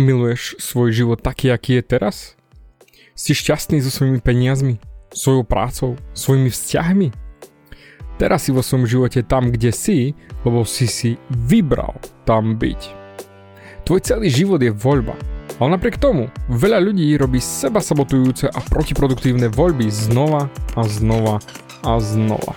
Miluješ svoj život taký, aký je teraz? Si šťastný so svojimi peniazmi, svojou prácou, svojimi vzťahmi? Teraz si vo svojom živote tam, kde si, lebo si si vybral tam byť. Tvoj celý život je voľba. Ale napriek tomu, veľa ľudí robí seba sabotujúce a protiproduktívne voľby znova a znova a znova.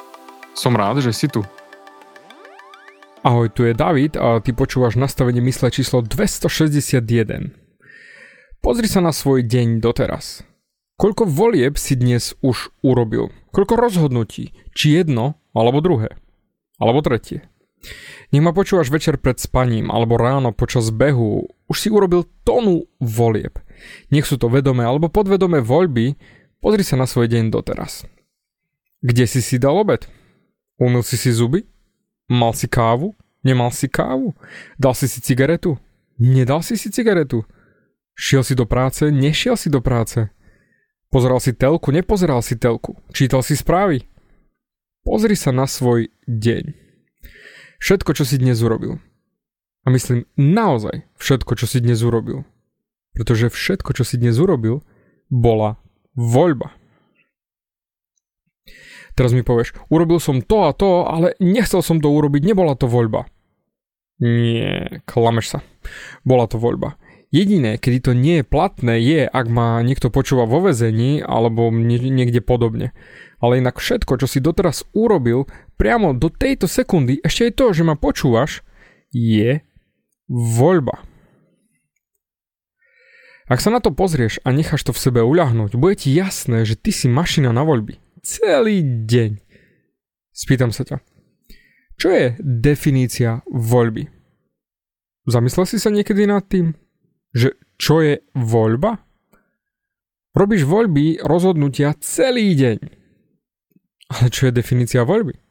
Som rád, že si tu. Ahoj, tu je David a ty počúvaš nastavenie mysle číslo 261. Pozri sa na svoj deň doteraz. Koľko volieb si dnes už urobil? Koľko rozhodnutí? Či jedno, alebo druhé? Alebo tretie? Nech ma počúvaš večer pred spaním alebo ráno počas behu, už si urobil tonu volieb. Nech sú to vedomé alebo podvedomé voľby, pozri sa na svoj deň doteraz. Kde si si dal obed? Umil si si zuby? Mal si kávu? Nemal si kávu? Dal si si cigaretu? Nedal si si cigaretu? Šiel si do práce? Nešiel si do práce? Pozeral si telku? Nepozeral si telku? Čítal si správy? Pozri sa na svoj deň. Všetko, čo si dnes urobil. A myslím naozaj všetko, čo si dnes urobil. Pretože všetko, čo si dnes urobil, bola voľba. Teraz mi povieš, urobil som to a to, ale nechcel som to urobiť, nebola to voľba. Nie, klameš sa. Bola to voľba. Jediné, kedy to nie je platné, je, ak ma niekto počúva vo vezení alebo niekde podobne. Ale inak všetko, čo si doteraz urobil, priamo do tejto sekundy, ešte aj to, že ma počúvaš, je voľba. Ak sa na to pozrieš a necháš to v sebe uľahnúť, bude ti jasné, že ty si mašina na voľby. Celý deň. Spýtam sa ťa. Čo je definícia voľby? Zamyslel si sa niekedy nad tým, že čo je voľba? Robíš voľby, rozhodnutia celý deň. Ale čo je definícia voľby?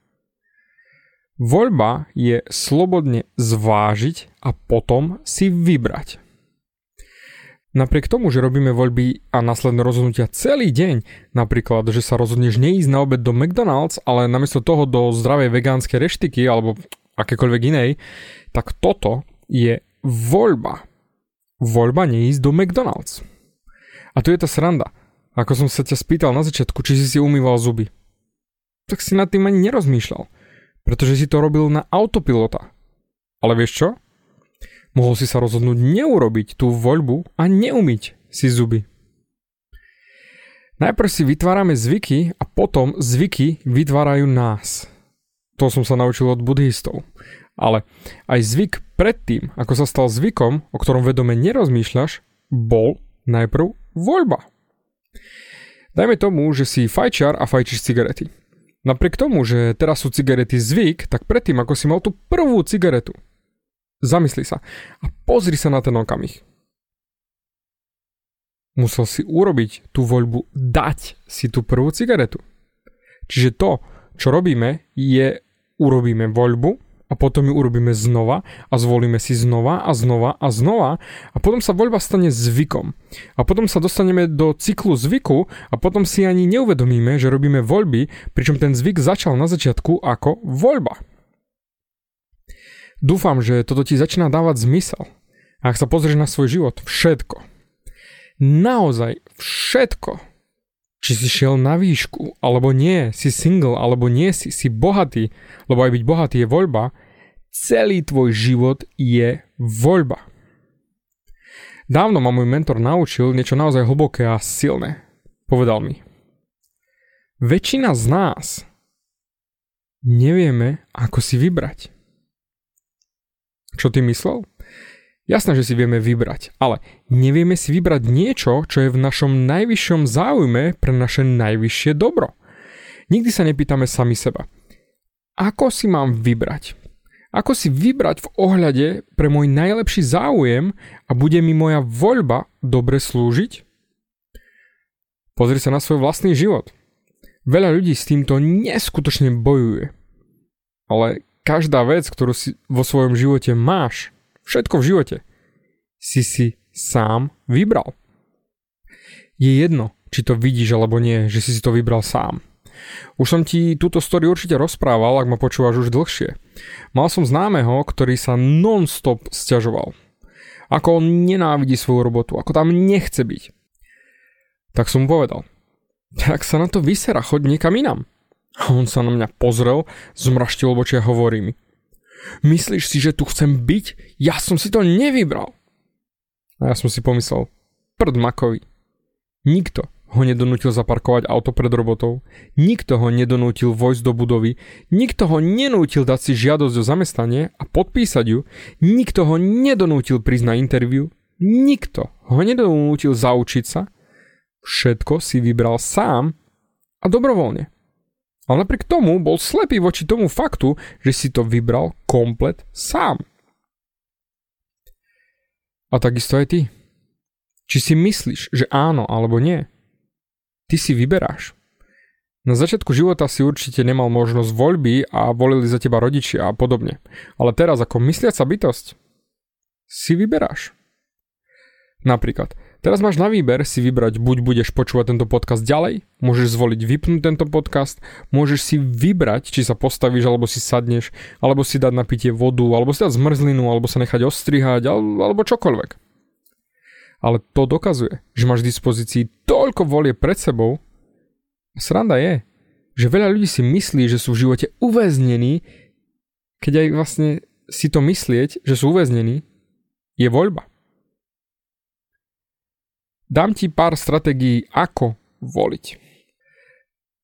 Voľba je slobodne zvážiť a potom si vybrať. Napriek tomu, že robíme voľby a následné rozhodnutia celý deň, napríklad, že sa rozhodneš neísť na obed do McDonald's, ale namiesto toho do zdravej vegánskej reštiky alebo akékoľvek inej, tak toto je voľba. Voľba neísť do McDonald's. A tu je tá sranda. Ako som sa ťa spýtal na začiatku, či si si umýval zuby. Tak si nad tým ani nerozmýšľal. Pretože si to robil na autopilota. Ale vieš čo? Mohol si sa rozhodnúť neurobiť tú voľbu a neumyť si zuby. Najprv si vytvárame zvyky a potom zvyky vytvárajú nás. To som sa naučil od buddhistov. Ale aj zvyk predtým, ako sa stal zvykom, o ktorom vedome nerozmýšľaš, bol najprv voľba. Dajme tomu, že si fajčiar a fajčíš cigarety. Napriek tomu, že teraz sú cigarety zvyk, tak predtým, ako si mal tú prvú cigaretu, Zamysli sa a pozri sa na ten okamih. Musel si urobiť tú voľbu dať si tú prvú cigaretu. Čiže to, čo robíme, je urobíme voľbu a potom ju urobíme znova a zvolíme si znova a znova a znova a potom sa voľba stane zvykom. A potom sa dostaneme do cyklu zvyku a potom si ani neuvedomíme, že robíme voľby, pričom ten zvyk začal na začiatku ako voľba. Dúfam, že toto ti začína dávať zmysel. Ak sa pozrieš na svoj život, všetko, naozaj všetko, či si šiel na výšku, alebo nie, si single, alebo nie si, si bohatý, lebo aj byť bohatý je voľba, celý tvoj život je voľba. Dávno ma môj mentor naučil niečo naozaj hlboké a silné. Povedal mi. Väčšina z nás nevieme, ako si vybrať. Čo ty myslel? Jasné, že si vieme vybrať, ale nevieme si vybrať niečo, čo je v našom najvyššom záujme pre naše najvyššie dobro. Nikdy sa nepýtame sami seba. Ako si mám vybrať? Ako si vybrať v ohľade pre môj najlepší záujem a bude mi moja voľba dobre slúžiť? Pozri sa na svoj vlastný život. Veľa ľudí s týmto neskutočne bojuje. Ale každá vec, ktorú si vo svojom živote máš, všetko v živote, si si sám vybral. Je jedno, či to vidíš alebo nie, že si si to vybral sám. Už som ti túto story určite rozprával, ak ma počúvaš už dlhšie. Mal som známeho, ktorý sa non-stop stiažoval. Ako on nenávidí svoju robotu, ako tam nechce byť. Tak som mu povedal, tak sa na to vysera, choď niekam inám. A on sa na mňa pozrel, zmraštil obočia a hovorí mi. Myslíš si, že tu chcem byť? Ja som si to nevybral. A ja som si pomyslel, prd makovi. Nikto ho nedonútil zaparkovať auto pred robotou, nikto ho nedonútil vojsť do budovy, nikto ho nenútil dať si žiadosť o zamestnanie a podpísať ju, nikto ho nedonútil prísť na interviu, nikto ho nedonútil zaučiť sa, všetko si vybral sám a dobrovoľne. Ale napriek tomu bol slepý voči tomu faktu, že si to vybral komplet sám. A takisto aj ty. Či si myslíš, že áno alebo nie, ty si vyberáš. Na začiatku života si určite nemal možnosť voľby a volili za teba rodičia a podobne. Ale teraz ako mysliaca bytosť si vyberáš. Napríklad, teraz máš na výber si vybrať, buď budeš počúvať tento podcast ďalej, môžeš zvoliť vypnúť tento podcast, môžeš si vybrať, či sa postavíš, alebo si sadneš, alebo si dať na vodu, alebo si dať zmrzlinu, alebo sa nechať ostrihať, alebo čokoľvek ale to dokazuje, že máš v dispozícii toľko volie pred sebou. Sranda je, že veľa ľudí si myslí, že sú v živote uväznení, keď aj vlastne si to myslieť, že sú uväznení, je voľba. Dám ti pár stratégií, ako voliť.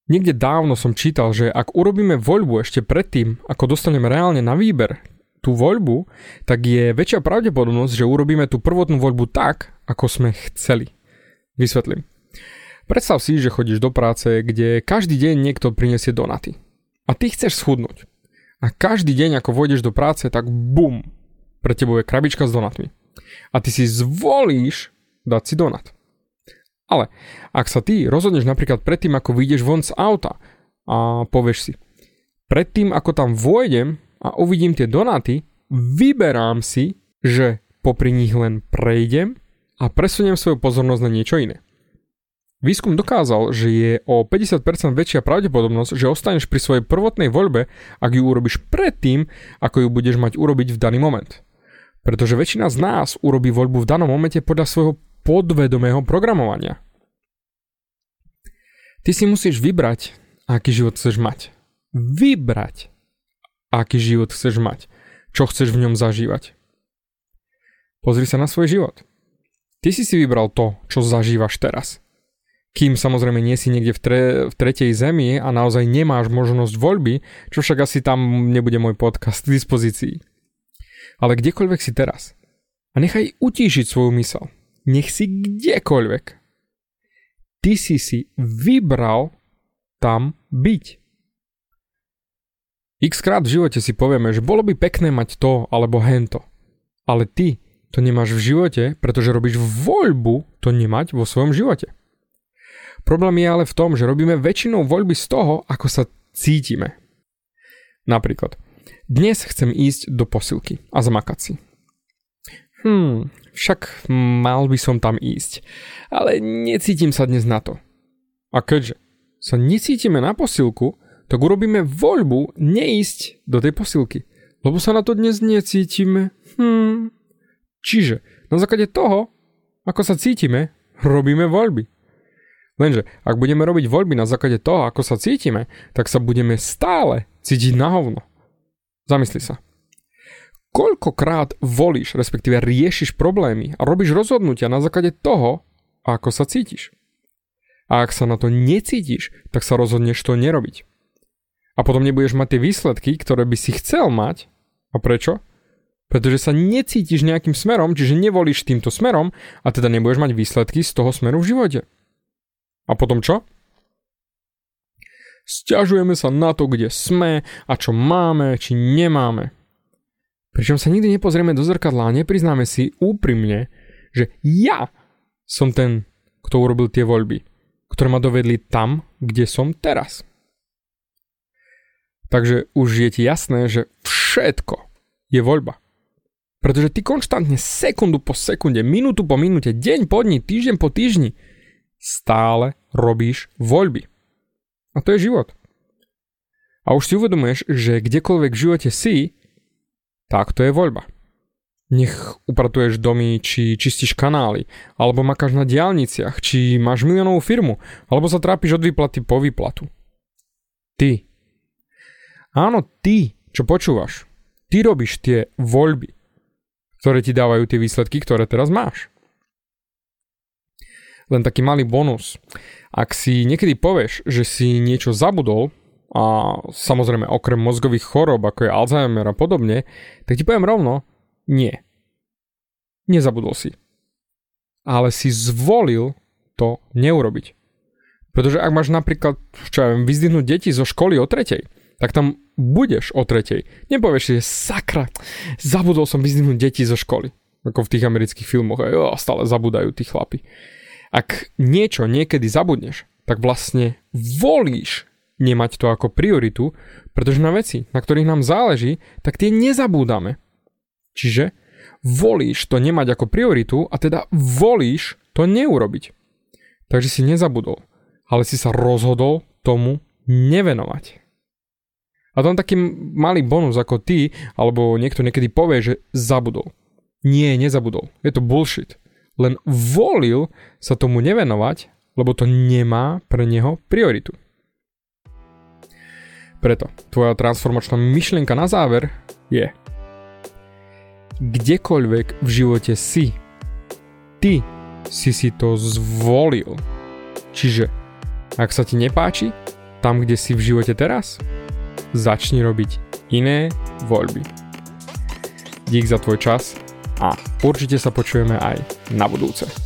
Niekde dávno som čítal, že ak urobíme voľbu ešte predtým, ako dostaneme reálne na výber tú voľbu, tak je väčšia pravdepodobnosť, že urobíme tú prvotnú voľbu tak, ako sme chceli. Vysvetlím. Predstav si, že chodíš do práce, kde každý deň niekto prinesie donaty. A ty chceš schudnúť. A každý deň, ako vojdeš do práce, tak bum, pre tebou je krabička s donatmi. A ty si zvolíš dať si donat. Ale ak sa ty rozhodneš napríklad predtým, ako vyjdeš von z auta a povieš si, predtým, ako tam vôjdem, a uvidím tie donaty, vyberám si, že popri nich len prejdem a presuniem svoju pozornosť na niečo iné. Výskum dokázal, že je o 50% väčšia pravdepodobnosť, že ostaneš pri svojej prvotnej voľbe, ak ju urobíš predtým, ako ju budeš mať urobiť v daný moment. Pretože väčšina z nás urobí voľbu v danom momente podľa svojho podvedomého programovania. Ty si musíš vybrať, aký život chceš mať. Vybrať aký život chceš mať, čo chceš v ňom zažívať. Pozri sa na svoj život. Ty si si vybral to, čo zažívaš teraz. Kým samozrejme nie si niekde v, tre, v tretej zemi a naozaj nemáš možnosť voľby, čo však asi tam nebude môj podcast k dispozícii. Ale kdekoľvek si teraz. A nechaj utíšiť svoju mysel. Nech si kdekoľvek. Ty si si vybral tam byť. X krát v živote si povieme, že bolo by pekné mať to alebo hento. Ale ty to nemáš v živote, pretože robíš voľbu to nemať vo svojom živote. Problém je ale v tom, že robíme väčšinou voľby z toho, ako sa cítime. Napríklad, dnes chcem ísť do posilky a zamakať si. Hmm, však mal by som tam ísť, ale necítim sa dnes na to. A keďže sa necítime na posilku, tak urobíme voľbu neísť do tej posilky. Lebo sa na to dnes necítime. Hmm. Čiže na základe toho, ako sa cítime, robíme voľby. Lenže ak budeme robiť voľby na základe toho, ako sa cítime, tak sa budeme stále cítiť na hovno. Zamysli sa. Koľkokrát volíš, respektíve riešiš problémy a robíš rozhodnutia na základe toho, ako sa cítiš. A ak sa na to necítiš, tak sa rozhodneš to nerobiť. A potom nebudeš mať tie výsledky, ktoré by si chcel mať. A prečo? Pretože sa necítiš nejakým smerom, čiže nevolíš týmto smerom a teda nebudeš mať výsledky z toho smeru v živote. A potom čo? Sťažujeme sa na to, kde sme a čo máme, či nemáme. Pričom sa nikdy nepozrieme do zrkadla a nepriznáme si úprimne, že ja som ten, kto urobil tie voľby, ktoré ma dovedli tam, kde som teraz. Takže už je ti jasné, že všetko je voľba. Pretože ty konštantne sekundu po sekunde, minútu po minúte, deň po dni, týždeň po týždni stále robíš voľby. A to je život. A už si uvedomuješ, že kdekoľvek v živote si, tak to je voľba. Nech upratuješ domy, či čistíš kanály, alebo makáš na diálniciach, či máš miliónovú firmu, alebo sa trápiš od výplaty po výplatu. Ty. Áno, ty, čo počúvaš. Ty robíš tie voľby, ktoré ti dávajú tie výsledky, ktoré teraz máš. Len taký malý bonus. Ak si niekedy povieš, že si niečo zabudol, a samozrejme okrem mozgových chorob, ako je Alzheimer a podobne, tak ti poviem rovno, nie. Nezabudol si. Ale si zvolil to neurobiť. Pretože ak máš napríklad, čo ja viem, vyzdvihnúť deti zo školy o tretej, tak tam budeš o tretej. Nepovieš si, že sakra, zabudol som vyzdvihnúť deti zo školy. Ako v tých amerických filmoch, a stále zabudajú tí chlapi. Ak niečo niekedy zabudneš, tak vlastne volíš nemať to ako prioritu, pretože na veci, na ktorých nám záleží, tak tie nezabúdame. Čiže volíš to nemať ako prioritu a teda volíš to neurobiť. Takže si nezabudol, ale si sa rozhodol tomu nevenovať. A tam taký malý bonus ako ty, alebo niekto niekedy povie, že zabudol. Nie, nezabudol. Je to bullshit len volil sa tomu nevenovať, lebo to nemá pre neho prioritu. Preto tvoja transformačná myšlienka na záver je kdekoľvek v živote si, ty si si to zvolil. Čiže ak sa ti nepáči, tam kde si v živote teraz, začni robiť iné voľby. Dík za tvoj čas a určite sa počujeme aj na budúce.